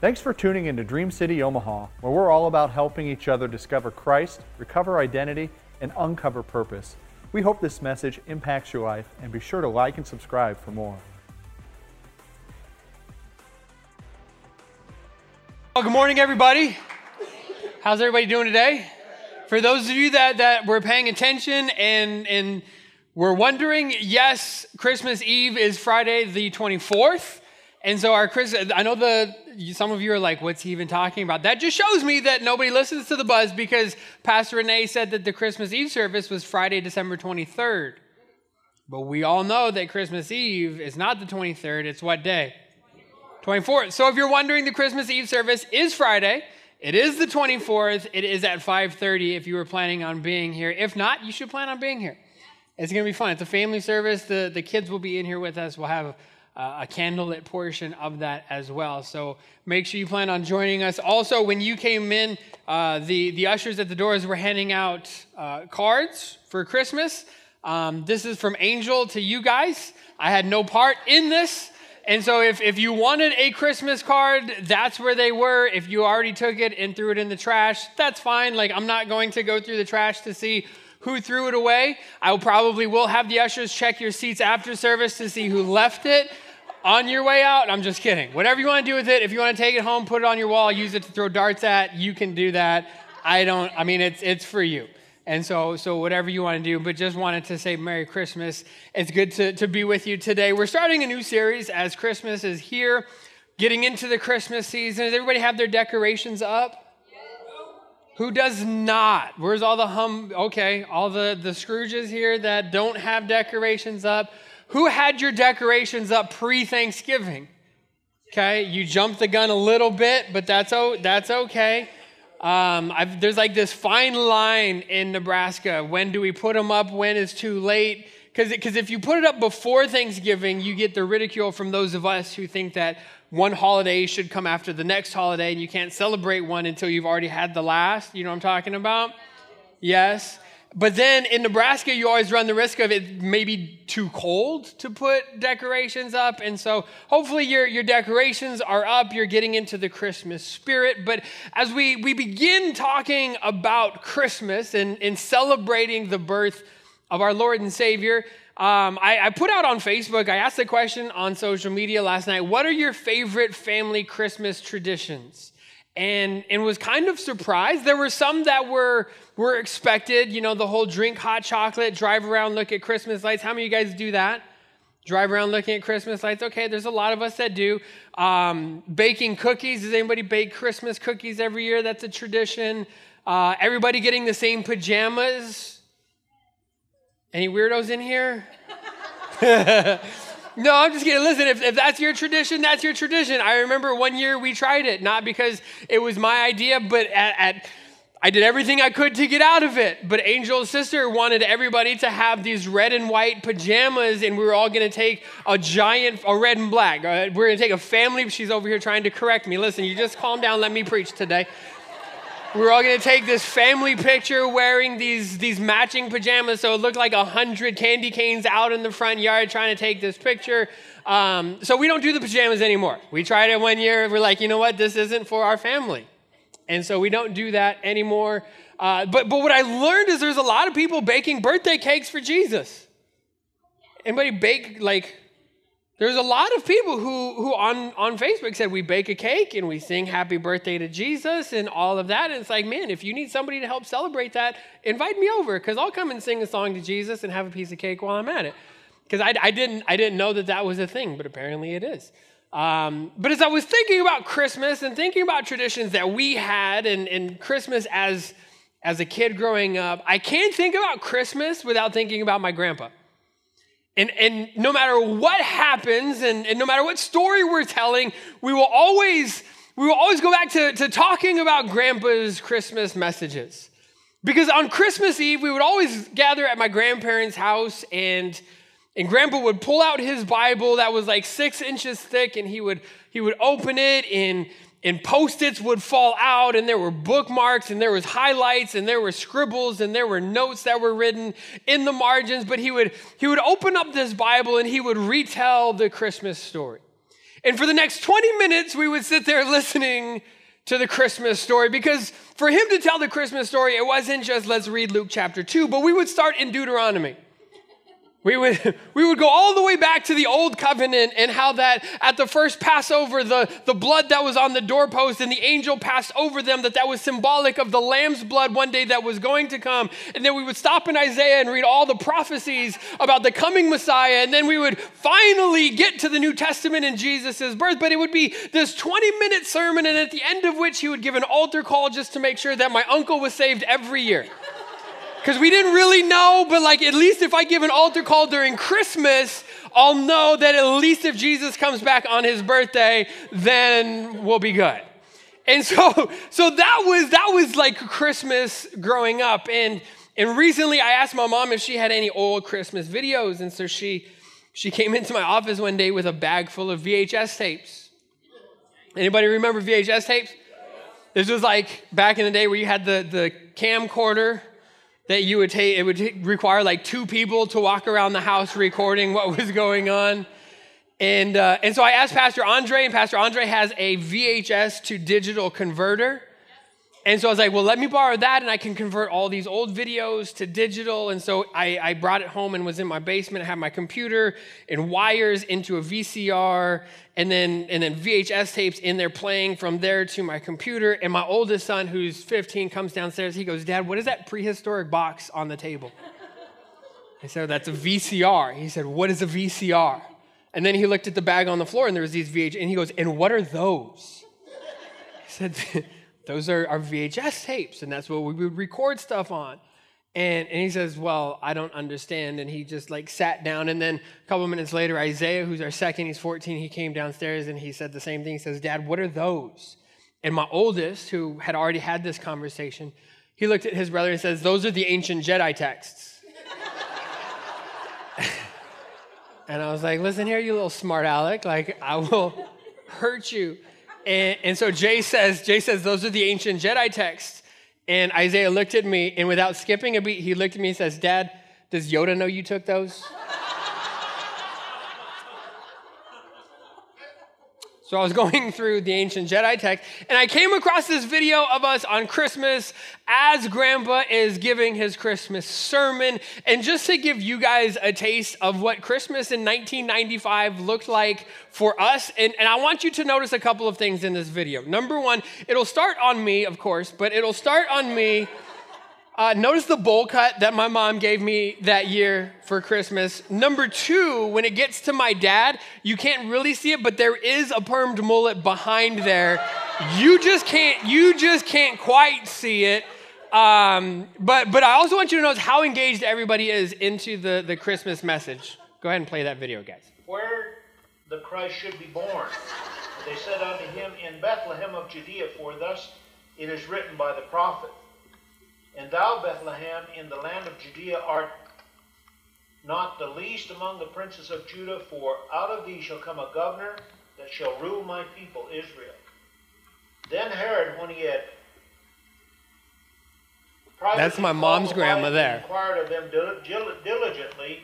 Thanks for tuning into Dream City Omaha, where we're all about helping each other discover Christ, recover identity, and uncover purpose. We hope this message impacts your life and be sure to like and subscribe for more. Well, good morning, everybody. How's everybody doing today? For those of you that, that were paying attention and, and were wondering, yes, Christmas Eve is Friday the 24th. And so our Chris, I know the some of you are like, what's he even talking about? That just shows me that nobody listens to the buzz because Pastor Renee said that the Christmas Eve service was Friday, December 23rd. But we all know that Christmas Eve is not the 23rd, it's what day? 24th. So if you're wondering, the Christmas Eve service is Friday. It is the 24th. It is at 5:30 if you were planning on being here. If not, you should plan on being here. It's going to be fun. It's a family service. The, the kids will be in here with us. We'll have uh, a candlelit portion of that as well. So make sure you plan on joining us. Also, when you came in, uh, the, the ushers at the doors were handing out uh, cards for Christmas. Um, this is from Angel to you guys. I had no part in this. And so if, if you wanted a Christmas card, that's where they were. If you already took it and threw it in the trash, that's fine. Like I'm not going to go through the trash to see who threw it away. I will probably will have the ushers check your seats after service to see who left it on your way out. I'm just kidding. Whatever you want to do with it, if you want to take it home, put it on your wall, use it to throw darts at, you can do that. I don't, I mean, it's, it's for you. And so, so whatever you want to do, but just wanted to say Merry Christmas. It's good to, to be with you today. We're starting a new series as Christmas is here, getting into the Christmas season. Does everybody have their decorations up? Who does not? Where's all the hum? Okay, all the, the Scrooges here that don't have decorations up. Who had your decorations up pre Thanksgiving? Okay, you jumped the gun a little bit, but that's, o- that's okay. Um, there's like this fine line in Nebraska. When do we put them up? When is too late? Because because if you put it up before Thanksgiving, you get the ridicule from those of us who think that one holiday should come after the next holiday and you can't celebrate one until you've already had the last. You know what I'm talking about? Yes. But then in Nebraska, you always run the risk of it maybe too cold to put decorations up. And so hopefully your, your decorations are up. You're getting into the Christmas spirit. But as we, we begin talking about Christmas and, and celebrating the birth of our Lord and Savior, um, I, I put out on Facebook, I asked the question on social media last night what are your favorite family Christmas traditions? and, and was kind of surprised. There were some that were, were expected, you know, the whole drink hot chocolate, drive around, look at Christmas lights. How many of you guys do that? Drive around looking at Christmas lights. Okay, there's a lot of us that do. Um, baking cookies. Does anybody bake Christmas cookies every year? That's a tradition. Uh, everybody getting the same pajamas. Any weirdos in here? No, I'm just kidding. Listen, if, if that's your tradition, that's your tradition. I remember one year we tried it, not because it was my idea, but at, at I did everything I could to get out of it. But Angel's sister wanted everybody to have these red and white pajamas, and we were all going to take a giant, a red and black. Uh, we're going to take a family. She's over here trying to correct me. Listen, you just calm down. Let me preach today. We're all gonna take this family picture wearing these, these matching pajamas, so it looked like a hundred candy canes out in the front yard trying to take this picture. Um, so we don't do the pajamas anymore. We tried it one year. We're like, you know what? This isn't for our family, and so we don't do that anymore. Uh, but but what I learned is there's a lot of people baking birthday cakes for Jesus. Anybody bake like there's a lot of people who, who on, on Facebook said we bake a cake and we sing happy birthday to Jesus and all of that. And it's like, man, if you need somebody to help celebrate that, invite me over because I'll come and sing a song to Jesus and have a piece of cake while I'm at it. Because I, I, didn't, I didn't know that that was a thing, but apparently it is. Um, but as I was thinking about Christmas and thinking about traditions that we had and, and Christmas as, as a kid growing up, I can't think about Christmas without thinking about my grandpa. And, and no matter what happens and, and no matter what story we're telling, we will always, we will always go back to, to talking about grandpa's Christmas messages. Because on Christmas Eve, we would always gather at my grandparents' house and and grandpa would pull out his Bible that was like six inches thick, and he would he would open it and and post-its would fall out and there were bookmarks and there was highlights and there were scribbles and there were notes that were written in the margins but he would he would open up this bible and he would retell the christmas story And for the next 20 minutes, we would sit there listening to the Christmas story because for him to tell the Christmas story, it wasn't just let's read Luke chapter 2, but we would start in Deuteronomy. We would, we would go all the way back to the old covenant and how that at the first Passover, the, the blood that was on the doorpost and the angel passed over them, that that was symbolic of the lamb's blood one day that was going to come. And then we would stop in Isaiah and read all the prophecies about the coming Messiah. And then we would finally get to the New Testament and Jesus' birth. But it would be this 20 minute sermon, and at the end of which he would give an altar call just to make sure that my uncle was saved every year because we didn't really know, but like at least if I give an altar call during Christmas, I'll know that at least if Jesus comes back on his birthday, then we'll be good. And so, so that was that was like Christmas growing up. And and recently I asked my mom if she had any old Christmas videos. And so she she came into my office one day with a bag full of VHS tapes. Anybody remember VHS tapes? This was like back in the day where you had the, the camcorder that you would take, it would require like two people to walk around the house recording what was going on. And, uh, and so I asked Pastor Andre, and Pastor Andre has a VHS to digital converter. And so I was like, well, let me borrow that and I can convert all these old videos to digital. And so I, I brought it home and was in my basement. I had my computer and wires into a VCR and then, and then VHS tapes in there playing from there to my computer. And my oldest son, who's 15, comes downstairs. He goes, Dad, what is that prehistoric box on the table? I said, that's a VCR. He said, what is a VCR? And then he looked at the bag on the floor and there was these VHS, and he goes, and what are those? He said, those are our VHS tapes, and that's what we would record stuff on. And, and he says, Well, I don't understand. And he just like sat down. And then a couple minutes later, Isaiah, who's our second, he's 14, he came downstairs and he said the same thing. He says, Dad, what are those? And my oldest, who had already had this conversation, he looked at his brother and says, Those are the ancient Jedi texts. and I was like, Listen here, you little smart aleck. Like, I will hurt you. And, and so Jay says, Jay says, those are the ancient Jedi texts. And Isaiah looked at me, and without skipping a beat, he looked at me and says, Dad, does Yoda know you took those? So I was going through the ancient Jedi text, and I came across this video of us on Christmas as Grandpa is giving his Christmas sermon. And just to give you guys a taste of what Christmas in 1995 looked like for us, and, and I want you to notice a couple of things in this video. Number one, it'll start on me, of course, but it'll start on me uh, notice the bowl cut that my mom gave me that year for Christmas. Number two, when it gets to my dad, you can't really see it, but there is a permed mullet behind there. You just can't. You just can't quite see it. Um, but but I also want you to notice how engaged everybody is into the the Christmas message. Go ahead and play that video, guys. Where the Christ should be born. They said unto him, In Bethlehem of Judea, for thus it is written by the prophet. And thou, Bethlehem, in the land of Judea, art not the least among the princes of Judah, for out of thee shall come a governor that shall rule my people Israel. Then Herod, when he had that's my mom's grandma there. Inquired of them diligently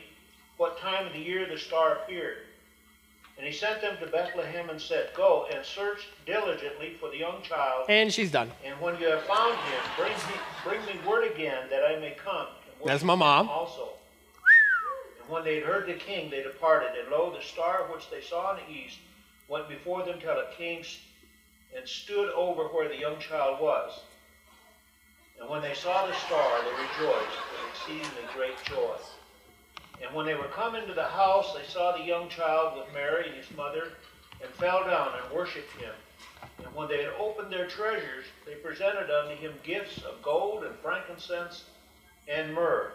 what time of the year the star appeared. And he sent them to Bethlehem and said, Go and search diligently for the young child. And she's done. And when you have found him, bring me, bring me word again that I may come. That's my mom. Also. And when they had heard the king, they departed. And lo, the star which they saw in the east went before them till it came and stood over where the young child was. And when they saw the star, they rejoiced with exceedingly great joy. And when they were come into the house, they saw the young child with Mary and his mother, and fell down and worshipped him. And when they had opened their treasures, they presented unto him gifts of gold and frankincense and myrrh.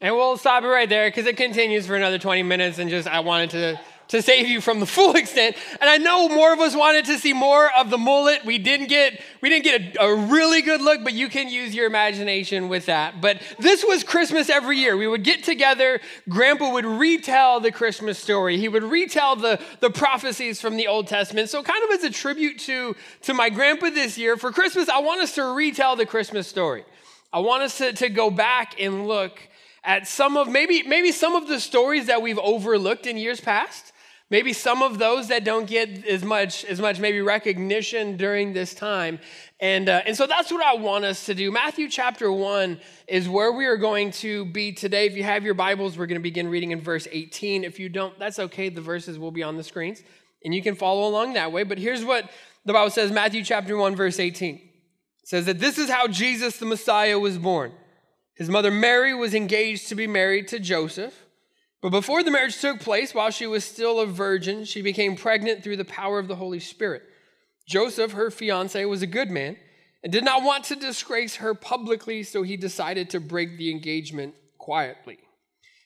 And we'll stop it right there because it continues for another 20 minutes, and just I wanted to to save you from the full extent. And I know more of us wanted to see more of the mullet. We didn't get we didn't get a, a, really good look, but you can use your imagination with that. But this was Christmas every year. We would get together, grandpa would retell the Christmas story. He would retell the, the prophecies from the Old Testament. So kind of as a tribute to, to my grandpa this year, for Christmas, I want us to retell the Christmas story. I want us to, to go back and look at some of maybe maybe some of the stories that we've overlooked in years past Maybe some of those that don't get as much as much maybe recognition during this time. And, uh, and so that's what I want us to do. Matthew chapter 1 is where we are going to be today. If you have your Bibles, we're going to begin reading in verse 18. If you don't, that's okay. The verses will be on the screens and you can follow along that way. But here's what the Bible says Matthew chapter 1, verse 18. It says that this is how Jesus the Messiah was born. His mother Mary was engaged to be married to Joseph. But before the marriage took place, while she was still a virgin, she became pregnant through the power of the Holy Spirit. Joseph, her fiance, was a good man and did not want to disgrace her publicly, so he decided to break the engagement quietly.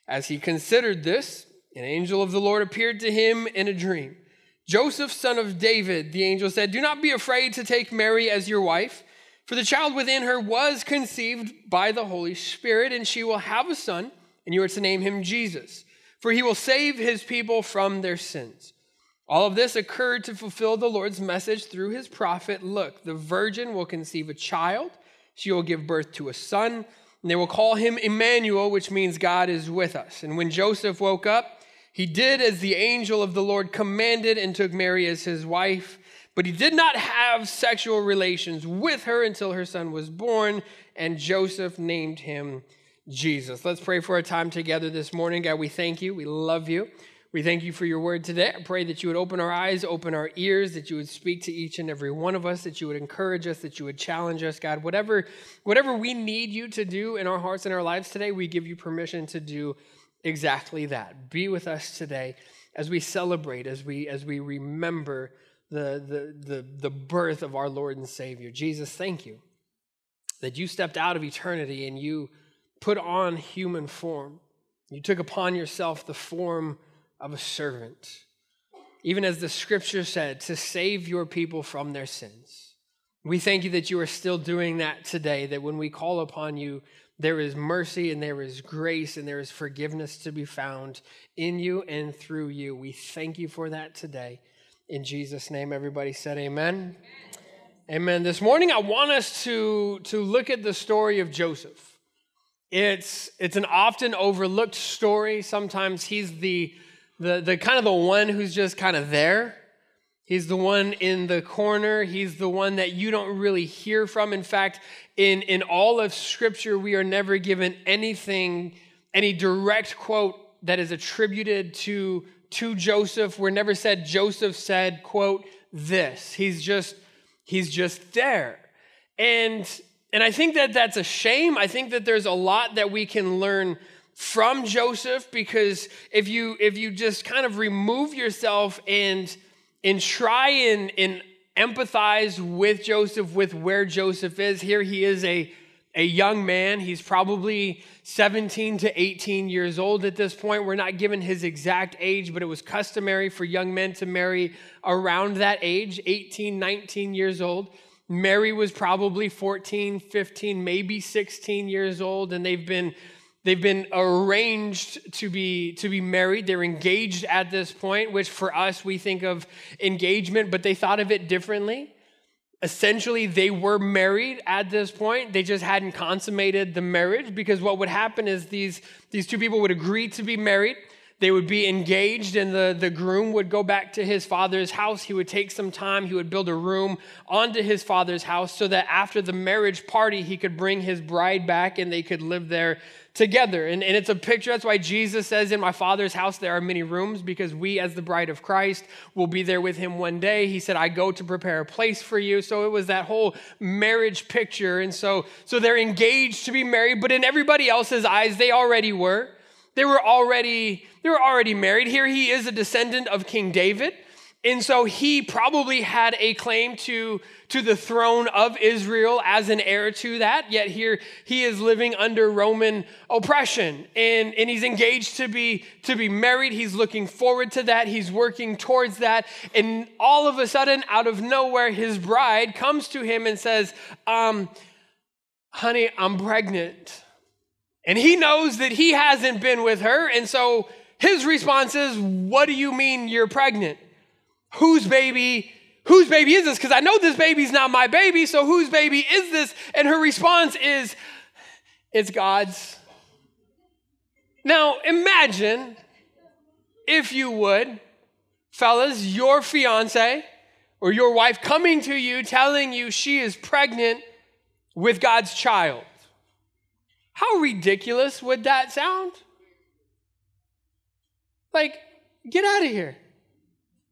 As he considered this, an angel of the Lord appeared to him in a dream. Joseph, son of David, the angel said, Do not be afraid to take Mary as your wife, for the child within her was conceived by the Holy Spirit, and she will have a son, and you are to name him Jesus for he will save his people from their sins. All of this occurred to fulfill the Lord's message through his prophet Look, the virgin will conceive a child, she will give birth to a son, and they will call him Emmanuel, which means God is with us. And when Joseph woke up, he did as the angel of the Lord commanded and took Mary as his wife. But he did not have sexual relations with her until her son was born, and Joseph named him Jesus. Let's pray for our time together this morning. God, we thank you. We love you. We thank you for your word today. I pray that you would open our eyes, open our ears, that you would speak to each and every one of us, that you would encourage us, that you would challenge us, God. Whatever, whatever we need you to do in our hearts and our lives today, we give you permission to do exactly that. Be with us today as we celebrate, as we as we remember the, the, the, the birth of our Lord and Savior. Jesus, thank you that you stepped out of eternity and you put on human form. You took upon yourself the form of a servant, even as the scripture said, to save your people from their sins. We thank you that you are still doing that today, that when we call upon you, there is mercy and there is grace and there is forgiveness to be found in you and through you. We thank you for that today. In Jesus' name, everybody said amen. Amen. amen. This morning, I want us to, to look at the story of Joseph. It's, it's an often overlooked story. Sometimes he's the, the, the kind of the one who's just kind of there. He's the one in the corner. He's the one that you don't really hear from. In fact, in, in all of Scripture, we are never given anything, any direct quote that is attributed to, to Joseph. We're never said Joseph said, quote, this. He's just, he's just there. And and I think that that's a shame. I think that there's a lot that we can learn from Joseph because if you if you just kind of remove yourself and and try and, and empathize with Joseph with where Joseph is, here he is a a young man. He's probably 17 to 18 years old at this point. We're not given his exact age, but it was customary for young men to marry around that age, 18, 19 years old. Mary was probably 14, 15, maybe 16 years old, and they've been they've been arranged to be to be married. They're engaged at this point, which for us we think of engagement, but they thought of it differently. Essentially, they were married at this point. They just hadn't consummated the marriage because what would happen is these, these two people would agree to be married. They would be engaged, and the, the groom would go back to his father's house. He would take some time. He would build a room onto his father's house so that after the marriage party, he could bring his bride back and they could live there together. And, and it's a picture. That's why Jesus says, In my Father's house there are many rooms, because we, as the bride of Christ, will be there with him one day. He said, I go to prepare a place for you. So it was that whole marriage picture. And so, so they're engaged to be married, but in everybody else's eyes, they already were. They were already, they were already married. Here he is a descendant of King David. And so he probably had a claim to, to the throne of Israel as an heir to that. Yet here he is living under Roman oppression. And, and he's engaged to be, to be married. He's looking forward to that. He's working towards that. And all of a sudden, out of nowhere, his bride comes to him and says, um, Honey, I'm pregnant. And he knows that he hasn't been with her. And so his response is, What do you mean you're pregnant? Whose baby? Whose baby is this? Because I know this baby's not my baby, so whose baby is this? And her response is, It's God's. Now imagine, if you would, fellas, your fiance or your wife coming to you telling you she is pregnant with God's child. How ridiculous would that sound? Like, get out of here.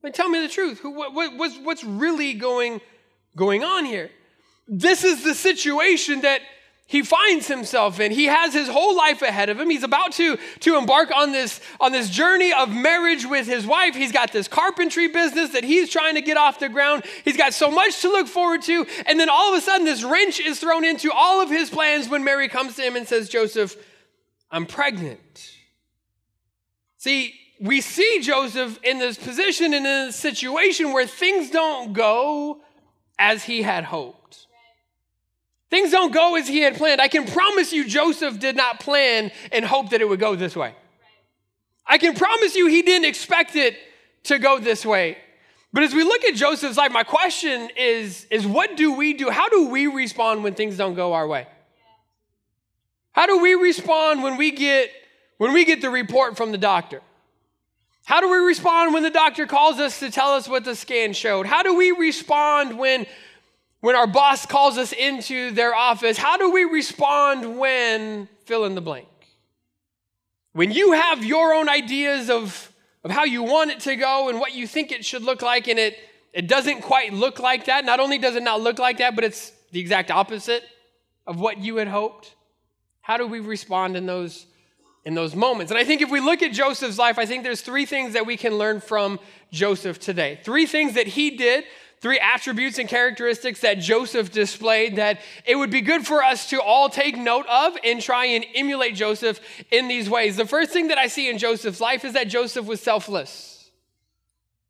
Like, tell me the truth. Who, what, what, what's, what's really going, going on here? This is the situation that he finds himself in. He has his whole life ahead of him. He's about to, to embark on this, on this journey of marriage with his wife. He's got this carpentry business that he's trying to get off the ground. He's got so much to look forward to. And then all of a sudden, this wrench is thrown into all of his plans when Mary comes to him and says, Joseph, I'm pregnant. See, we see Joseph in this position and in this situation where things don't go as he had hoped. Things don't go as he had planned. I can promise you, Joseph did not plan and hope that it would go this way. I can promise you, he didn't expect it to go this way. But as we look at Joseph's life, my question is, is what do we do? How do we respond when things don't go our way? How do we respond when we get when we get the report from the doctor? How do we respond when the doctor calls us to tell us what the scan showed? How do we respond when when our boss calls us into their office, how do we respond when fill in the blank? When you have your own ideas of, of how you want it to go and what you think it should look like, and it, it doesn't quite look like that, not only does it not look like that, but it's the exact opposite of what you had hoped. How do we respond in those, in those moments? And I think if we look at Joseph's life, I think there's three things that we can learn from Joseph today. Three things that he did three attributes and characteristics that Joseph displayed that it would be good for us to all take note of and try and emulate Joseph in these ways. The first thing that I see in Joseph's life is that Joseph was selfless.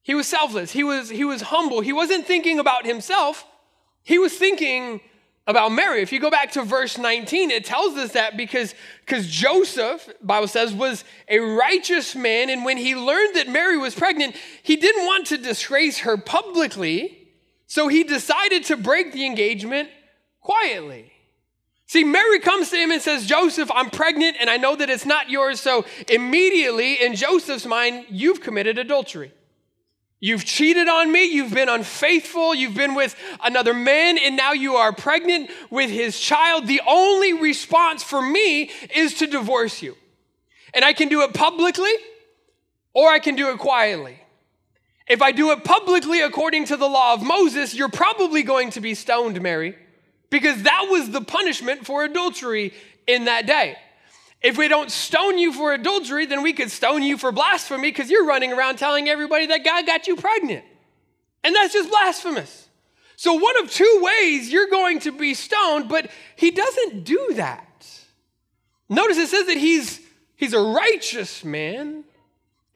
He was selfless. He was, he was humble. He wasn't thinking about himself. He was thinking about Mary. If you go back to verse 19, it tells us that because, because Joseph, Bible says, was a righteous man, and when he learned that Mary was pregnant, he didn't want to disgrace her publicly, so he decided to break the engagement quietly. See, Mary comes to him and says, Joseph, I'm pregnant and I know that it's not yours. So immediately, in Joseph's mind, you've committed adultery. You've cheated on me. You've been unfaithful. You've been with another man, and now you are pregnant with his child. The only response for me is to divorce you. And I can do it publicly or I can do it quietly. If I do it publicly according to the law of Moses, you're probably going to be stoned, Mary, because that was the punishment for adultery in that day. If we don't stone you for adultery, then we could stone you for blasphemy because you're running around telling everybody that God got you pregnant. And that's just blasphemous. So, one of two ways you're going to be stoned, but he doesn't do that. Notice it says that he's, he's a righteous man.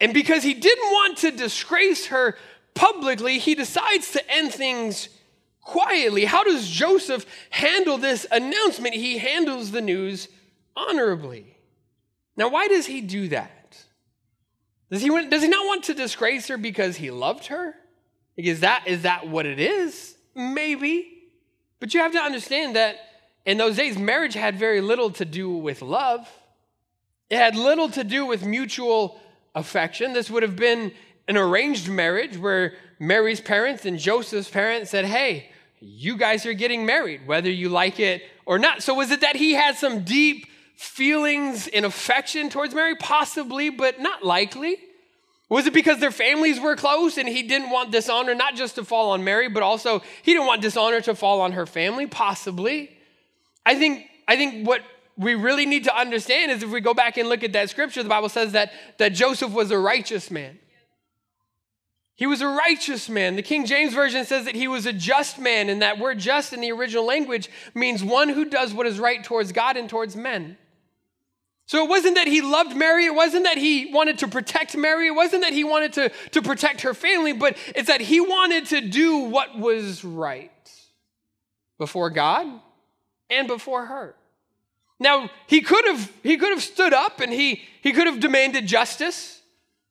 And because he didn't want to disgrace her publicly, he decides to end things quietly. How does Joseph handle this announcement? He handles the news honorably. Now, why does he do that? Does he, does he not want to disgrace her because he loved her? Is that, is that what it is? Maybe. But you have to understand that in those days, marriage had very little to do with love. It had little to do with mutual affection. This would have been an arranged marriage where Mary's parents and Joseph's parents said, Hey, you guys are getting married, whether you like it or not. So, was it that he had some deep feelings and affection towards Mary? Possibly, but not likely. Was it because their families were close and he didn't want dishonor not just to fall on Mary, but also he didn't want dishonor to fall on her family? Possibly. I think, I think what we really need to understand is if we go back and look at that scripture, the Bible says that, that Joseph was a righteous man. He was a righteous man. The King James Version says that he was a just man, and that word just in the original language means one who does what is right towards God and towards men. So it wasn't that he loved Mary. It wasn't that he wanted to protect Mary. It wasn't that he wanted to, to protect her family, but it's that he wanted to do what was right before God and before her. Now, he could have he could have stood up and he he could have demanded justice.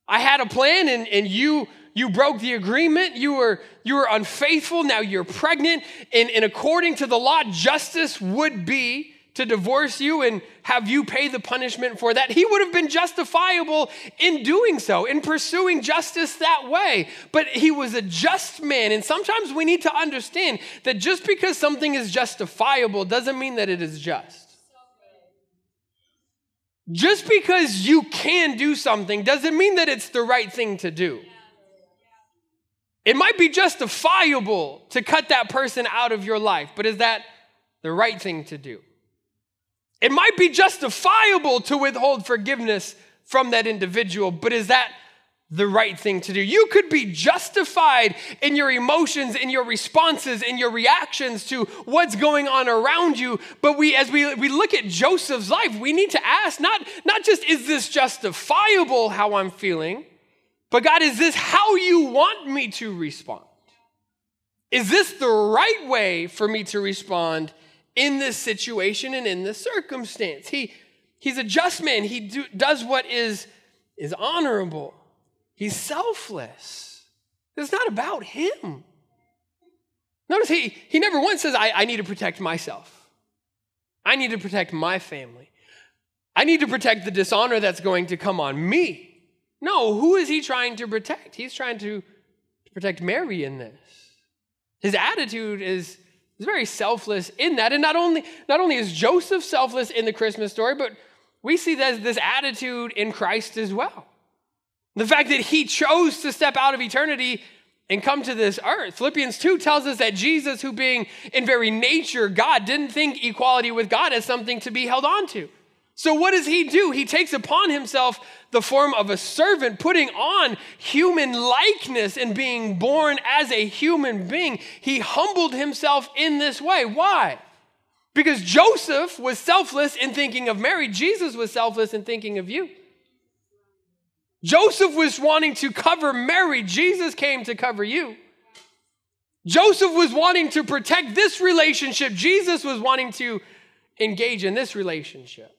I had a plan and, and you you broke the agreement, you were you were unfaithful, now you're pregnant, and, and according to the law, justice would be to divorce you and have you pay the punishment for that. He would have been justifiable in doing so, in pursuing justice that way. But he was a just man. And sometimes we need to understand that just because something is justifiable doesn't mean that it is just. Just because you can do something doesn't mean that it's the right thing to do. It might be justifiable to cut that person out of your life, but is that the right thing to do? It might be justifiable to withhold forgiveness from that individual, but is that the right thing to do? You could be justified in your emotions, in your responses, in your reactions to what's going on around you. But we, as we, we look at Joseph's life, we need to ask not, not just is this justifiable how I'm feeling, but God, is this how you want me to respond? Is this the right way for me to respond in this situation and in this circumstance? He, he's a just man. He do, does what is, is honorable. He's selfless. It's not about him. Notice he, he never once says, I, I need to protect myself. I need to protect my family. I need to protect the dishonor that's going to come on me. No, who is he trying to protect? He's trying to, to protect Mary in this. His attitude is, is very selfless in that. And not only, not only is Joseph selfless in the Christmas story, but we see this, this attitude in Christ as well. The fact that he chose to step out of eternity and come to this earth. Philippians 2 tells us that Jesus, who being in very nature God, didn't think equality with God as something to be held on to. So, what does he do? He takes upon himself the form of a servant, putting on human likeness and being born as a human being. He humbled himself in this way. Why? Because Joseph was selfless in thinking of Mary, Jesus was selfless in thinking of you. Joseph was wanting to cover Mary, Jesus came to cover you. Joseph was wanting to protect this relationship, Jesus was wanting to engage in this relationship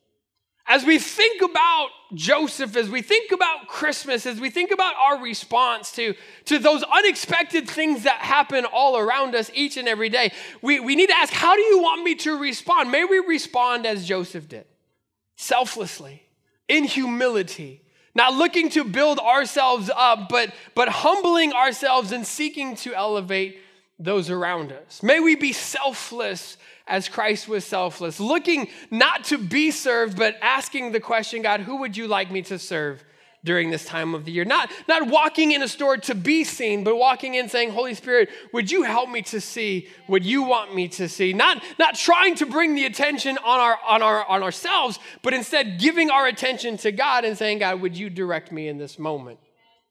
as we think about Joseph, as we think about Christmas, as we think about our response to, to those unexpected things that happen all around us each and every day, we, we need to ask, how do you want me to respond? May we respond as Joseph did, selflessly, in humility, not looking to build ourselves up, but, but humbling ourselves and seeking to elevate those around us. May we be selfless as Christ was selfless, looking not to be served, but asking the question, God, who would you like me to serve during this time of the year? Not, not walking in a store to be seen, but walking in saying, Holy Spirit, would you help me to see what you want me to see? Not, not trying to bring the attention on, our, on, our, on ourselves, but instead giving our attention to God and saying, God, would you direct me in this moment?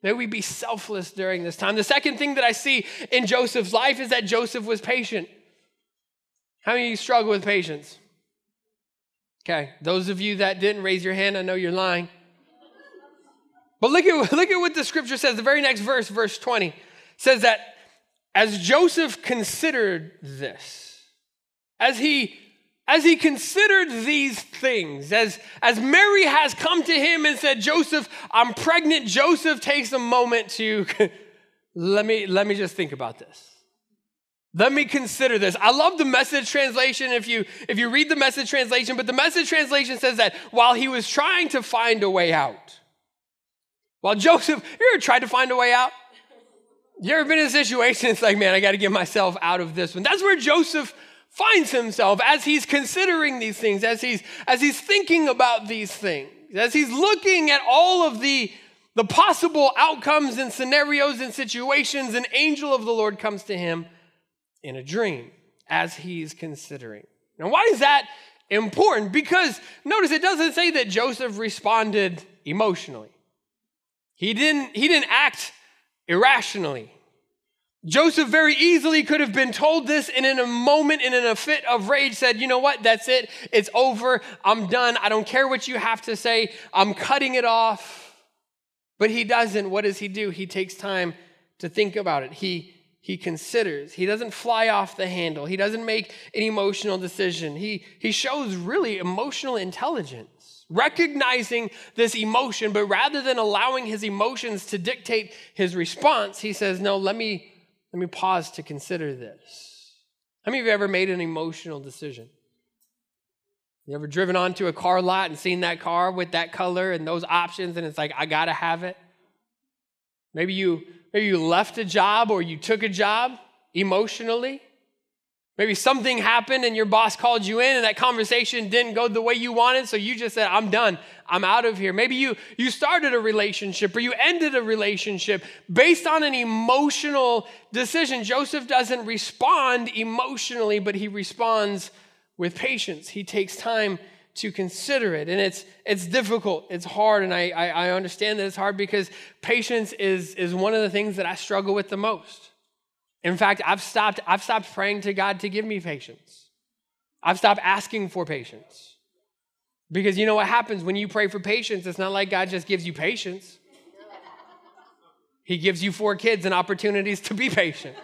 May we be selfless during this time. The second thing that I see in Joseph's life is that Joseph was patient. How many of you struggle with patience? Okay, those of you that didn't raise your hand, I know you're lying. But look at, look at what the scripture says. The very next verse, verse 20, says that as Joseph considered this, as he as he considered these things, as, as Mary has come to him and said, Joseph, I'm pregnant, Joseph takes a moment to let me let me just think about this. Let me consider this. I love the message translation if you if you read the message translation, but the message translation says that while he was trying to find a way out, while Joseph, you ever tried to find a way out? You ever been in a situation, it's like, man, I got to get myself out of this one. That's where Joseph finds himself as he's considering these things, as he's as he's thinking about these things, as he's looking at all of the the possible outcomes and scenarios and situations, an angel of the Lord comes to him in a dream as he's considering. Now, why is that important? Because notice it doesn't say that Joseph responded emotionally. He didn't, he didn't act irrationally. Joseph very easily could have been told this and in a moment and in a fit of rage said, You know what? That's it. It's over. I'm done. I don't care what you have to say. I'm cutting it off. But he doesn't. What does he do? He takes time to think about it. He he considers. He doesn't fly off the handle. He doesn't make an emotional decision. He, he shows really emotional intelligence, recognizing this emotion, but rather than allowing his emotions to dictate his response, he says, No, let me, let me pause to consider this. How many of you ever made an emotional decision? You ever driven onto a car lot and seen that car with that color and those options, and it's like, I gotta have it? Maybe you maybe you left a job or you took a job emotionally. Maybe something happened and your boss called you in and that conversation didn't go the way you wanted, so you just said, I'm done. I'm out of here. Maybe you you started a relationship or you ended a relationship based on an emotional decision. Joseph doesn't respond emotionally, but he responds with patience. He takes time to consider it. And it's it's difficult, it's hard, and I, I, I understand that it's hard because patience is, is one of the things that I struggle with the most. In fact, I've stopped, I've stopped praying to God to give me patience. I've stopped asking for patience. Because you know what happens when you pray for patience? It's not like God just gives you patience. He gives you four kids and opportunities to be patient.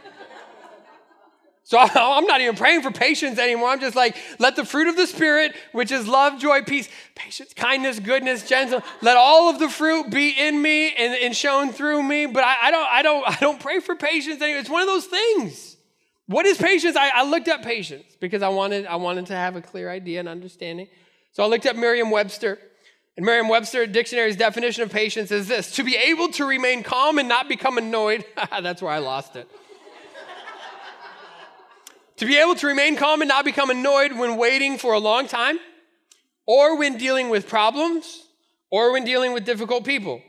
So I'm not even praying for patience anymore. I'm just like, let the fruit of the Spirit, which is love, joy, peace, patience, kindness, goodness, gentleness, let all of the fruit be in me and, and shown through me. But I, I, don't, I don't, I don't pray for patience anymore. It's one of those things. What is patience? I, I looked up patience because I wanted, I wanted to have a clear idea and understanding. So I looked up Merriam-Webster. And Merriam-Webster dictionary's definition of patience is this: to be able to remain calm and not become annoyed. That's where I lost it. To be able to remain calm and not become annoyed when waiting for a long time, or when dealing with problems, or when dealing with difficult people.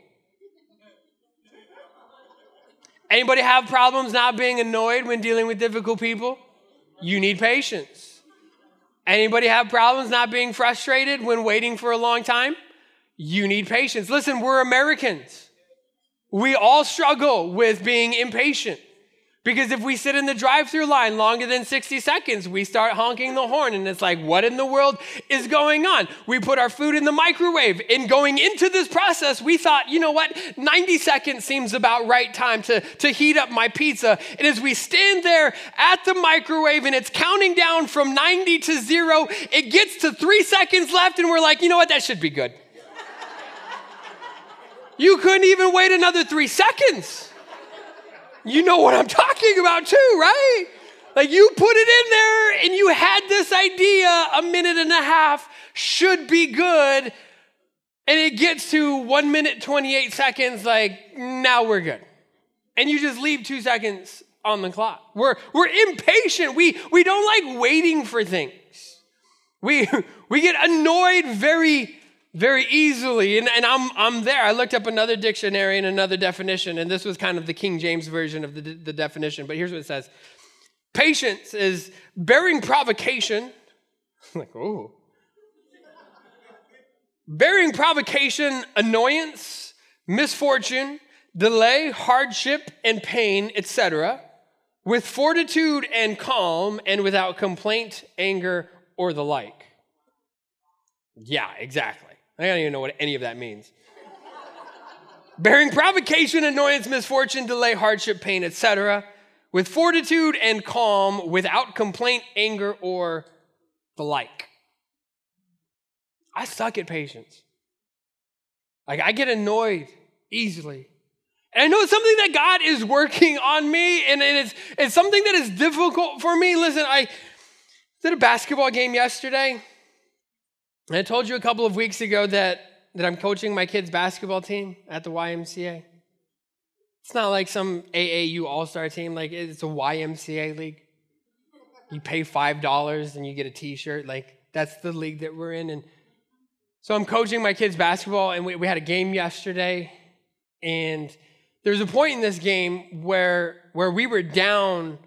Anybody have problems not being annoyed when dealing with difficult people? You need patience. Anybody have problems not being frustrated when waiting for a long time? You need patience. Listen, we're Americans. We all struggle with being impatient. Because if we sit in the drive through line longer than 60 seconds, we start honking the horn, and it's like, what in the world is going on? We put our food in the microwave. And going into this process, we thought, you know what? 90 seconds seems about right time to, to heat up my pizza. And as we stand there at the microwave and it's counting down from 90 to zero, it gets to three seconds left, and we're like, you know what? That should be good. you couldn't even wait another three seconds. You know what I'm talking about too, right? Like you put it in there and you had this idea a minute and a half should be good. And it gets to one minute, 28 seconds, like, now we're good. And you just leave two seconds on the clock. We're, we're impatient. We, we don't like waiting for things. We, we get annoyed very very easily. And, and I'm, I'm there. I looked up another dictionary and another definition, and this was kind of the King James version of the, the definition. But here's what it says Patience is bearing provocation. I'm like, oh. bearing provocation, annoyance, misfortune, delay, hardship, and pain, etc., with fortitude and calm, and without complaint, anger, or the like. Yeah, exactly. I don't even know what any of that means. Bearing provocation, annoyance, misfortune, delay, hardship, pain, etc., with fortitude and calm, without complaint, anger, or the like. I suck at patience. Like, I get annoyed easily. And I know it's something that God is working on me, and it's, it's something that is difficult for me. Listen, I did a basketball game yesterday. I told you a couple of weeks ago that, that I'm coaching my kids' basketball team at the YMCA. It's not like some AAU all star team, like it's a YMCA league. You pay $5 and you get a t shirt. Like that's the league that we're in. And so I'm coaching my kids' basketball, and we, we had a game yesterday. And there's a point in this game where, where we were down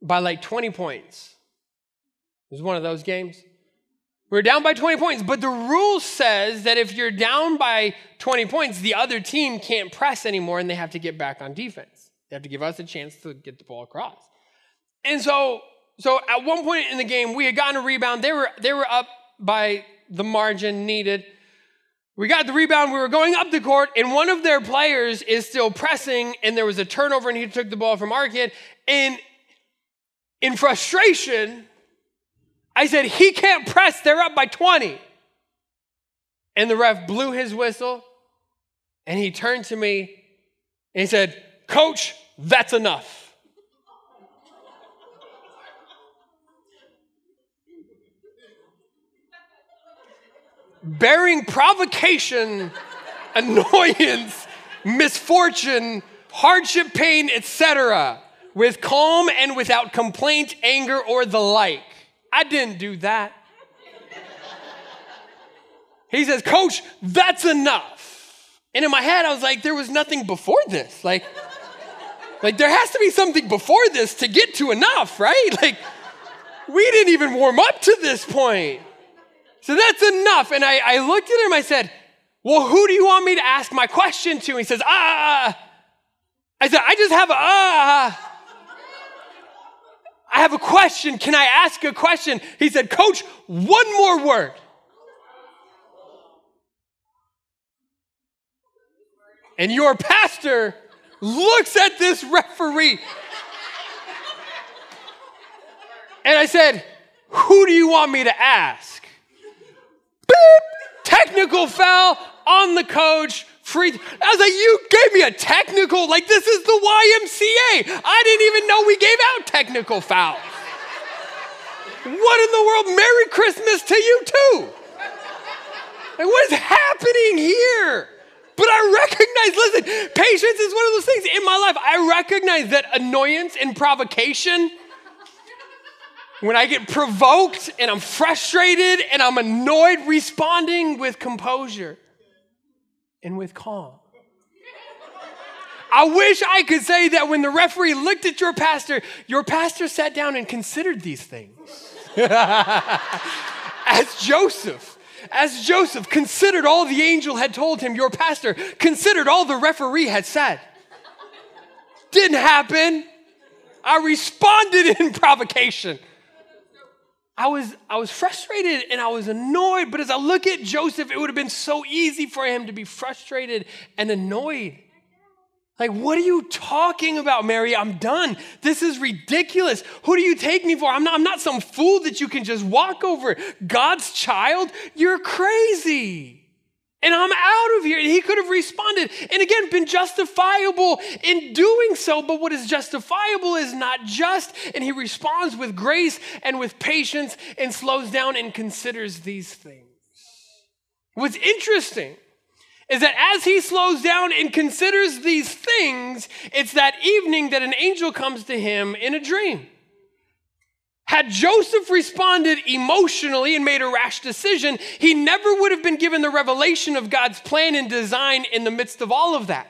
by like 20 points. It was one of those games. We're down by 20 points, but the rule says that if you're down by 20 points, the other team can't press anymore and they have to get back on defense. They have to give us a chance to get the ball across. And so, so at one point in the game, we had gotten a rebound. They were, they were up by the margin needed. We got the rebound. We were going up the court, and one of their players is still pressing, and there was a turnover, and he took the ball from our kid. And in frustration, I said, he can't press, they're up by 20. And the ref blew his whistle and he turned to me and he said, Coach, that's enough. bearing provocation, annoyance, misfortune, hardship, pain, etc., with calm and without complaint, anger, or the like. I didn't do that. He says, Coach, that's enough. And in my head, I was like, there was nothing before this. Like, like there has to be something before this to get to enough, right? Like, we didn't even warm up to this point. So that's enough. And I, I looked at him, I said, Well, who do you want me to ask my question to? He says, Ah. I said, I just have a ah. I have a question. Can I ask a question? He said, Coach, one more word. And your pastor looks at this referee. And I said, Who do you want me to ask? Beep! Technical foul on the coach. Free. I was like, You gave me a technical? Like, this is the YMCA. I didn't even know we gave out technical fouls. What in the world? Merry Christmas to you, too. Like, what is happening here? But I recognize, listen, patience is one of those things in my life. I recognize that annoyance and provocation, when I get provoked and I'm frustrated and I'm annoyed, responding with composure and with calm. I wish I could say that when the referee looked at your pastor, your pastor sat down and considered these things. As Joseph as Joseph considered all the angel had told him, your pastor considered all the referee had said. Didn't happen. I responded in provocation. I was, I was frustrated and I was annoyed, but as I look at Joseph, it would have been so easy for him to be frustrated and annoyed. Like, what are you talking about, Mary? I'm done. This is ridiculous. Who do you take me for? I'm not, I'm not some fool that you can just walk over. God's child? You're crazy. And I'm out of here. And he could have responded and again been justifiable in doing so. But what is justifiable is not just. And he responds with grace and with patience and slows down and considers these things. What's interesting is that as he slows down and considers these things, it's that evening that an angel comes to him in a dream. Had Joseph responded emotionally and made a rash decision, he never would have been given the revelation of God's plan and design in the midst of all of that.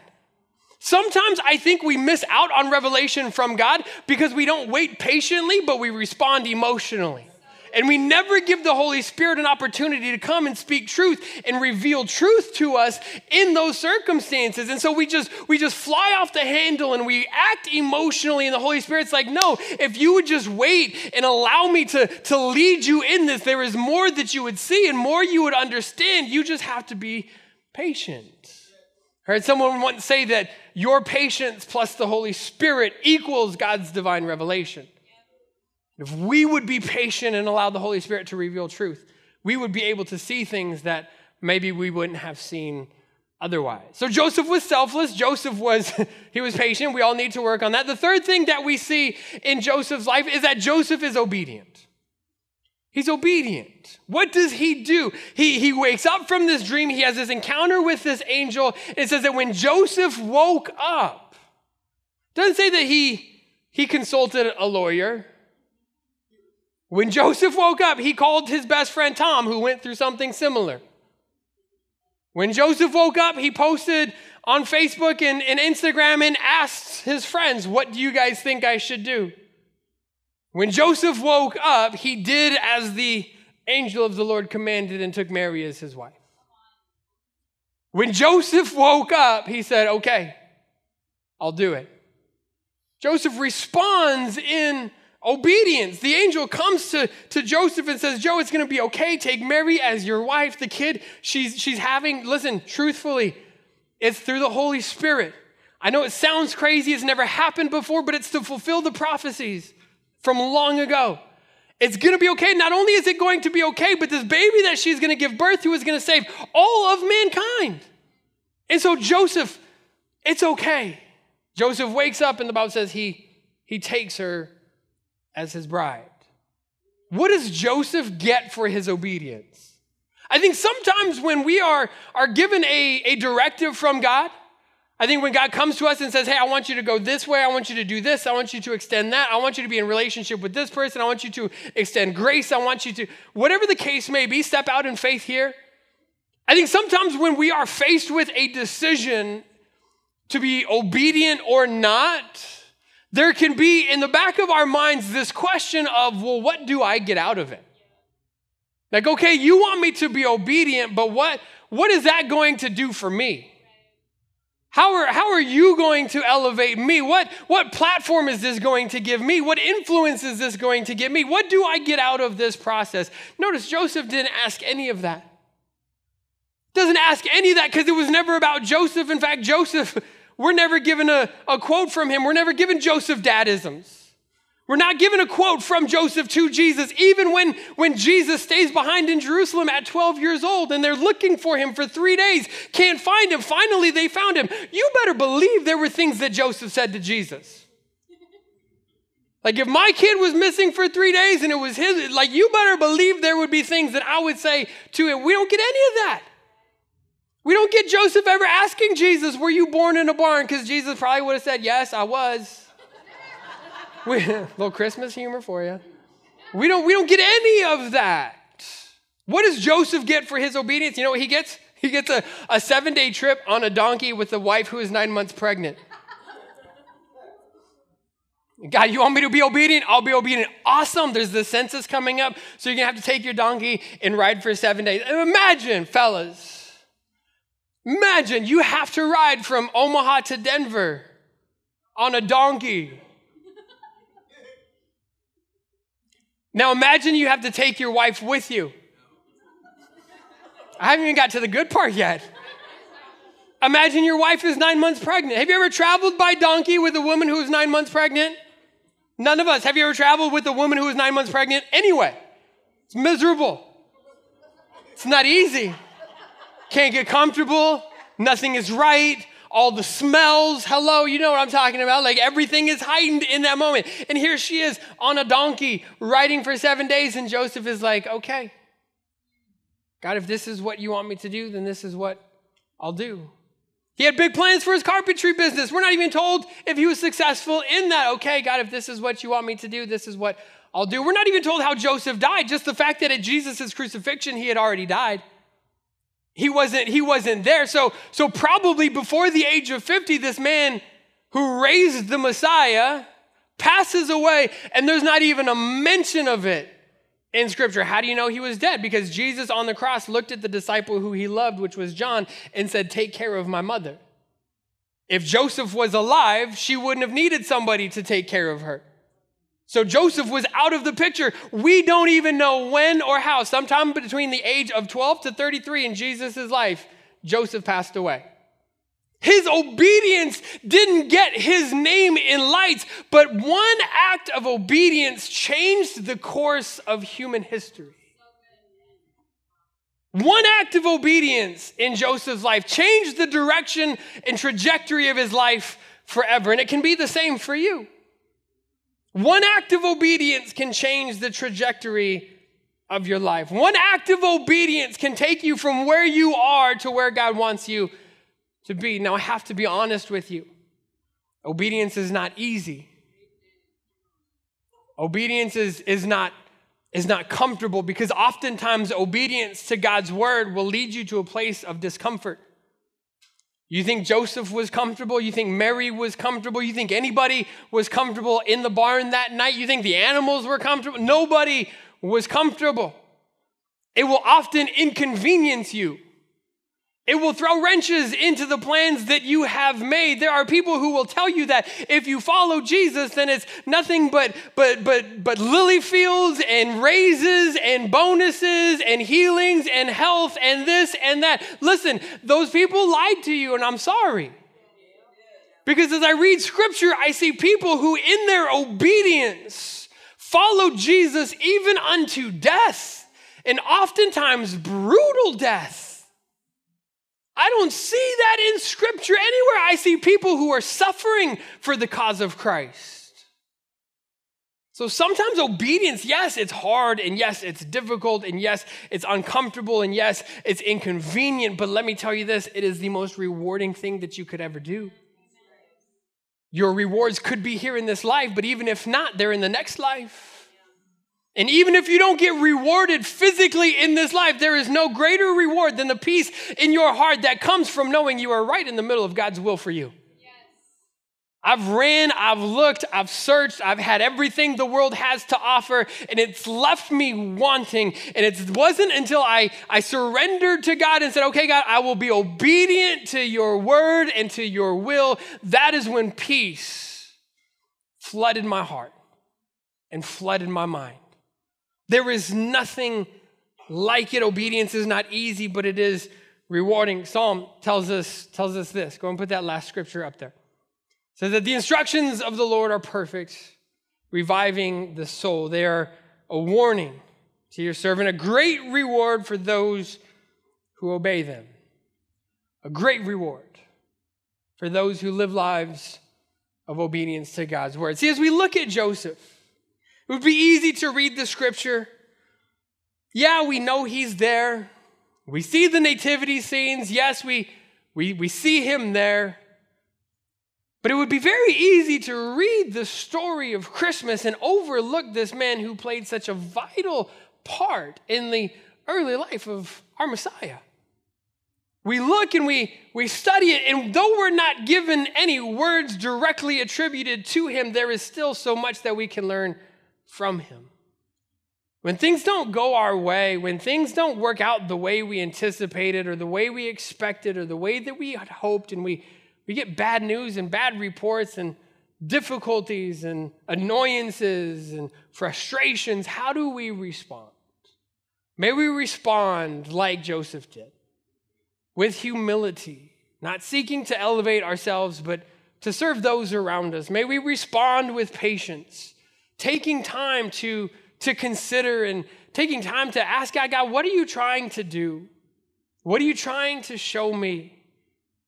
Sometimes I think we miss out on revelation from God because we don't wait patiently, but we respond emotionally and we never give the Holy Spirit an opportunity to come and speak truth and reveal truth to us in those circumstances. And so we just we just fly off the handle and we act emotionally and the Holy Spirit's like, "No, if you would just wait and allow me to to lead you in this, there is more that you would see and more you would understand. You just have to be patient." I heard someone once say that your patience plus the Holy Spirit equals God's divine revelation. If we would be patient and allow the Holy Spirit to reveal truth, we would be able to see things that maybe we wouldn't have seen otherwise. So Joseph was selfless. Joseph was he was patient. We all need to work on that. The third thing that we see in Joseph's life is that Joseph is obedient. He's obedient. What does he do? He, he wakes up from this dream. He has this encounter with this angel. It says that when Joseph woke up, doesn't say that he, he consulted a lawyer. When Joseph woke up, he called his best friend Tom, who went through something similar. When Joseph woke up, he posted on Facebook and, and, Instagram and asked his friends, What do you guys think I should do? When Joseph woke up, he did as the angel of the Lord commanded and took Mary as his wife. When Joseph woke up, he said, Okay, I'll do it. Joseph responds in Obedience. The angel comes to, to Joseph and says, Joe, it's going to be okay. Take Mary as your wife. The kid she's, she's having, listen, truthfully, it's through the Holy Spirit. I know it sounds crazy. It's never happened before, but it's to fulfill the prophecies from long ago. It's going to be okay. Not only is it going to be okay, but this baby that she's going to give birth to is going to save all of mankind. And so Joseph, it's okay. Joseph wakes up and the Bible says he, he takes her as his bride. What does Joseph get for his obedience? I think sometimes when we are, are given a, a directive from God, I think when God comes to us and says, Hey, I want you to go this way, I want you to do this, I want you to extend that, I want you to be in relationship with this person, I want you to extend grace, I want you to, whatever the case may be, step out in faith here. I think sometimes when we are faced with a decision to be obedient or not, there can be in the back of our minds this question of, well, what do I get out of it? Like, okay, you want me to be obedient, but what, what is that going to do for me? How are, how are you going to elevate me? What, what platform is this going to give me? What influence is this going to give me? What do I get out of this process? Notice Joseph didn't ask any of that. Doesn't ask any of that because it was never about Joseph. In fact, Joseph, we're never given a, a quote from him. We're never given Joseph dadisms. We're not given a quote from Joseph to Jesus, even when, when Jesus stays behind in Jerusalem at 12 years old and they're looking for him for three days, can't find him. Finally, they found him. You better believe there were things that Joseph said to Jesus. Like, if my kid was missing for three days and it was his, like, you better believe there would be things that I would say to him. We don't get any of that. We don't get Joseph ever asking Jesus, Were you born in a barn? Because Jesus probably would have said, Yes, I was. We, a little Christmas humor for you. We don't, we don't get any of that. What does Joseph get for his obedience? You know what he gets? He gets a, a seven day trip on a donkey with a wife who is nine months pregnant. God, you want me to be obedient? I'll be obedient. Awesome. There's the census coming up. So you're going to have to take your donkey and ride for seven days. Imagine, fellas, imagine you have to ride from Omaha to Denver on a donkey. Now imagine you have to take your wife with you. I haven't even got to the good part yet. Imagine your wife is nine months pregnant. Have you ever traveled by donkey with a woman who is nine months pregnant? None of us. Have you ever traveled with a woman who is nine months pregnant? Anyway, it's miserable. It's not easy. Can't get comfortable. Nothing is right all the smells. Hello, you know what I'm talking about. Like everything is heightened in that moment. And here she is on a donkey riding for seven days. And Joseph is like, okay, God, if this is what you want me to do, then this is what I'll do. He had big plans for his carpentry business. We're not even told if he was successful in that. Okay, God, if this is what you want me to do, this is what I'll do. We're not even told how Joseph died, just the fact that at Jesus' crucifixion, he had already died. He wasn't, he wasn't there. So, so probably before the age of 50, this man who raised the Messiah passes away, and there's not even a mention of it in scripture. How do you know he was dead? Because Jesus on the cross looked at the disciple who he loved, which was John, and said, Take care of my mother. If Joseph was alive, she wouldn't have needed somebody to take care of her. So Joseph was out of the picture. We don't even know when or how. Sometime between the age of 12 to 33 in Jesus' life, Joseph passed away. His obedience didn't get his name in lights, but one act of obedience changed the course of human history. One act of obedience in Joseph's life changed the direction and trajectory of his life forever. And it can be the same for you. One act of obedience can change the trajectory of your life. One act of obedience can take you from where you are to where God wants you to be. Now, I have to be honest with you obedience is not easy. Obedience is, is, not, is not comfortable because oftentimes obedience to God's word will lead you to a place of discomfort. You think Joseph was comfortable? You think Mary was comfortable? You think anybody was comfortable in the barn that night? You think the animals were comfortable? Nobody was comfortable. It will often inconvenience you. It will throw wrenches into the plans that you have made. There are people who will tell you that if you follow Jesus, then it's nothing but but but but lily fields and raises and bonuses and healings and health and this and that. Listen, those people lied to you, and I'm sorry. Because as I read scripture, I see people who, in their obedience, follow Jesus even unto death, and oftentimes brutal death. I don't see that in scripture anywhere. I see people who are suffering for the cause of Christ. So sometimes obedience, yes, it's hard, and yes, it's difficult, and yes, it's uncomfortable, and yes, it's inconvenient. But let me tell you this it is the most rewarding thing that you could ever do. Your rewards could be here in this life, but even if not, they're in the next life. And even if you don't get rewarded physically in this life, there is no greater reward than the peace in your heart that comes from knowing you are right in the middle of God's will for you. Yes. I've ran, I've looked, I've searched, I've had everything the world has to offer, and it's left me wanting. And it wasn't until I, I surrendered to God and said, Okay, God, I will be obedient to your word and to your will. That is when peace flooded my heart and flooded my mind. There is nothing like it. Obedience is not easy, but it is rewarding. Psalm tells us, tells us this. Go and put that last scripture up there says that the instructions of the Lord are perfect, reviving the soul. They are a warning to your servant, a great reward for those who obey them. A great reward for those who live lives of obedience to God's word. See, as we look at Joseph, it would be easy to read the scripture. Yeah, we know he's there. We see the nativity scenes. Yes, we, we, we see him there. But it would be very easy to read the story of Christmas and overlook this man who played such a vital part in the early life of our Messiah. We look and we, we study it, and though we're not given any words directly attributed to him, there is still so much that we can learn from him. When things don't go our way, when things don't work out the way we anticipated, or the way we expected, or the way that we had hoped, and we we get bad news and bad reports and difficulties and annoyances and frustrations. How do we respond? May we respond like Joseph did, with humility, not seeking to elevate ourselves, but to serve those around us. May we respond with patience, taking time to, to consider and taking time to ask God, God, what are you trying to do? What are you trying to show me?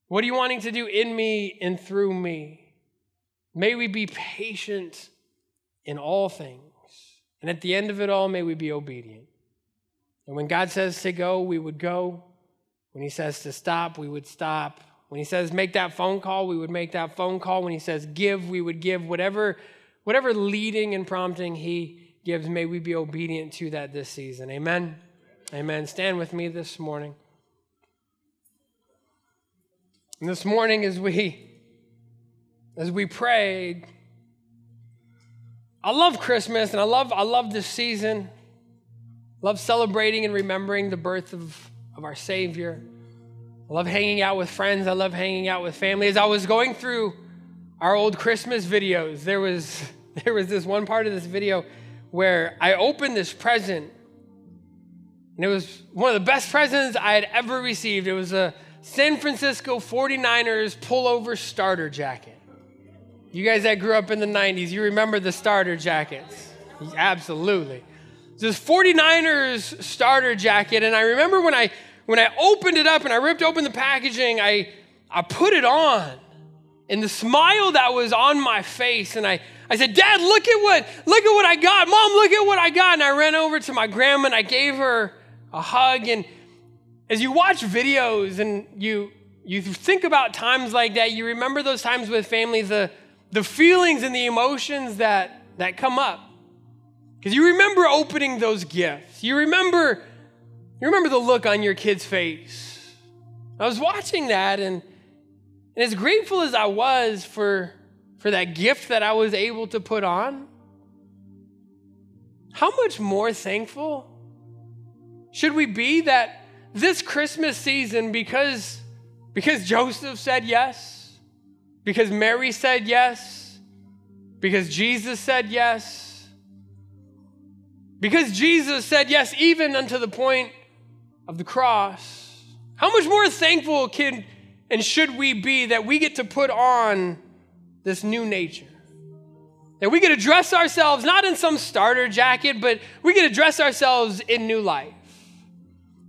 What are you wanting to do in me and through me? May we be patient in all things. And at the end of it all, may we be obedient. And when God says to go, we would go. When He says to stop, we would stop. When He says make that phone call, we would make that phone call. When He says give, we would give. Whatever, whatever leading and prompting He gives, may we be obedient to that this season. Amen. Amen. Stand with me this morning. And this morning, as we as we prayed, I love Christmas and I love I love this season. love celebrating and remembering the birth of, of our Savior. I love hanging out with friends. I love hanging out with family. As I was going through our old Christmas videos, there was there was this one part of this video where I opened this present, and it was one of the best presents I had ever received. It was a San Francisco 49ers pullover starter jacket. You guys that grew up in the 90s, you remember the starter jackets. Absolutely. This 49ers starter jacket, and I remember when I when I opened it up and I ripped open the packaging, I I put it on. And the smile that was on my face, and I, I said, Dad, look at what, look at what I got. Mom, look at what I got. And I ran over to my grandma and I gave her a hug. And as you watch videos and you you think about times like that, you remember those times with families, the, the feelings and the emotions that, that come up. Because you remember opening those gifts. You remember, you remember the look on your kid's face. I was watching that, and, and as grateful as I was for, for that gift that I was able to put on, how much more thankful should we be that this Christmas season, because, because Joseph said yes, because Mary said yes, because Jesus said yes, because Jesus said yes, even unto the point of the cross, how much more thankful can and should we be that we get to put on this new nature? That we get to dress ourselves not in some starter jacket, but we get to dress ourselves in new life.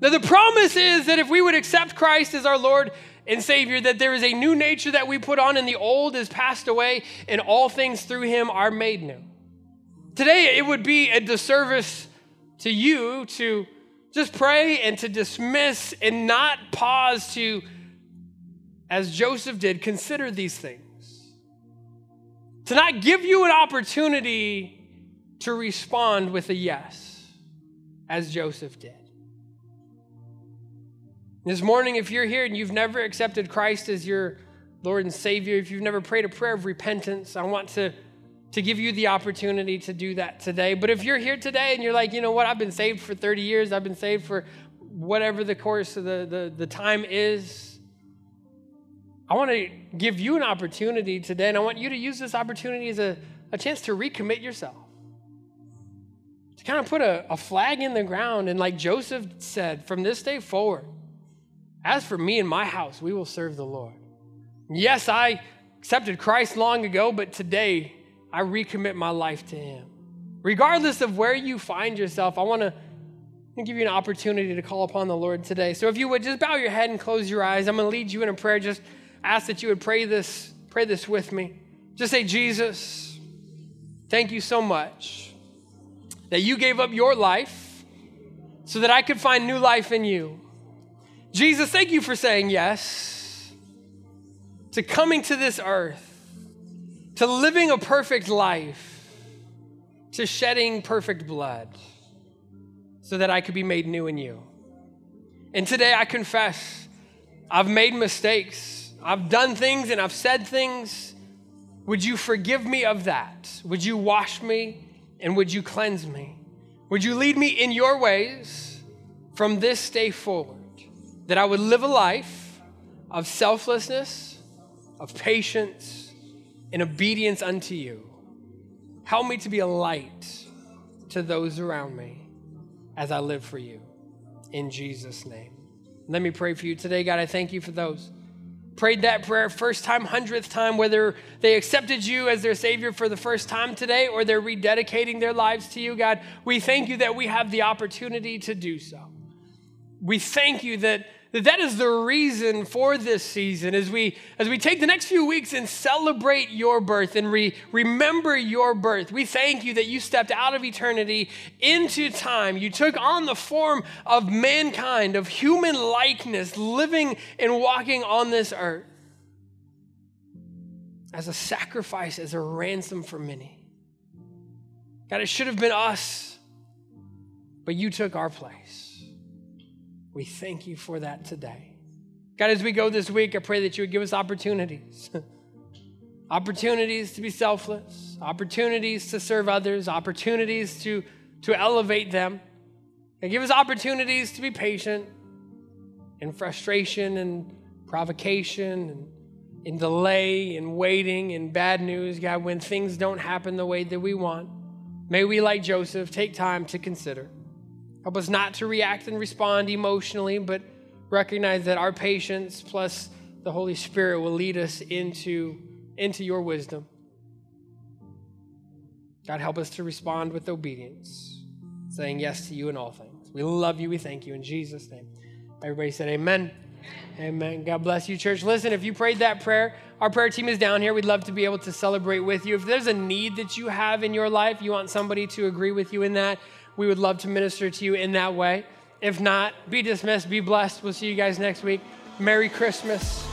Now, the promise is that if we would accept Christ as our Lord and Savior, that there is a new nature that we put on, and the old is passed away, and all things through Him are made new. Today, it would be a disservice to you to just pray and to dismiss and not pause to, as Joseph did, consider these things. To not give you an opportunity to respond with a yes, as Joseph did. This morning, if you're here and you've never accepted Christ as your Lord and Savior, if you've never prayed a prayer of repentance, I want to to give you the opportunity to do that today. But if you're here today and you're like, you know what, I've been saved for 30 years, I've been saved for whatever the course of the, the, the time is, I want to give you an opportunity today, and I want you to use this opportunity as a, a chance to recommit yourself. To kind of put a, a flag in the ground, and like Joseph said, from this day forward, as for me and my house, we will serve the Lord. Yes, I accepted Christ long ago, but today I recommit my life to Him. Regardless of where you find yourself, I want to give you an opportunity to call upon the Lord today. So if you would just bow your head and close your eyes, I'm going to lead you in a prayer. Just ask that you would pray this, pray this with me. Just say, Jesus, thank you so much that you gave up your life so that I could find new life in you. Jesus, thank you for saying yes to coming to this earth to living a perfect life, to shedding perfect blood, so that I could be made new in you. And today I confess I've made mistakes. I've done things and I've said things. Would you forgive me of that? Would you wash me and would you cleanse me? Would you lead me in your ways from this day forward? That I would live a life of selflessness, of patience, and obedience unto you. Help me to be a light to those around me as I live for you. In Jesus' name. Let me pray for you today, God. I thank you for those. Prayed that prayer first time, hundredth time, whether they accepted you as their Savior for the first time today or they're rededicating their lives to you, God. We thank you that we have the opportunity to do so. We thank you that that that is the reason for this season as we as we take the next few weeks and celebrate your birth and re, remember your birth. We thank you that you stepped out of eternity into time. You took on the form of mankind of human likeness living and walking on this earth as a sacrifice as a ransom for many. God it should have been us but you took our place we thank you for that today. God, as we go this week, I pray that you would give us opportunities. opportunities to be selfless, opportunities to serve others, opportunities to, to elevate them. And give us opportunities to be patient in frustration and provocation and in delay and waiting and bad news, God, when things don't happen the way that we want. May we, like Joseph, take time to consider. Help us not to react and respond emotionally, but recognize that our patience plus the Holy Spirit will lead us into, into your wisdom. God, help us to respond with obedience, saying yes to you in all things. We love you. We thank you. In Jesus' name. Everybody said amen. Amen. God bless you, church. Listen, if you prayed that prayer, our prayer team is down here. We'd love to be able to celebrate with you. If there's a need that you have in your life, you want somebody to agree with you in that, we would love to minister to you in that way. If not, be dismissed, be blessed. We'll see you guys next week. Merry Christmas.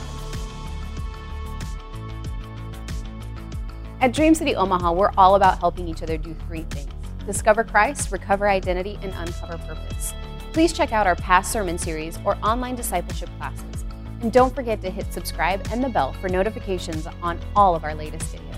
At Dream City Omaha, we're all about helping each other do three things discover Christ, recover identity, and uncover purpose. Please check out our past sermon series or online discipleship classes. And don't forget to hit subscribe and the bell for notifications on all of our latest videos.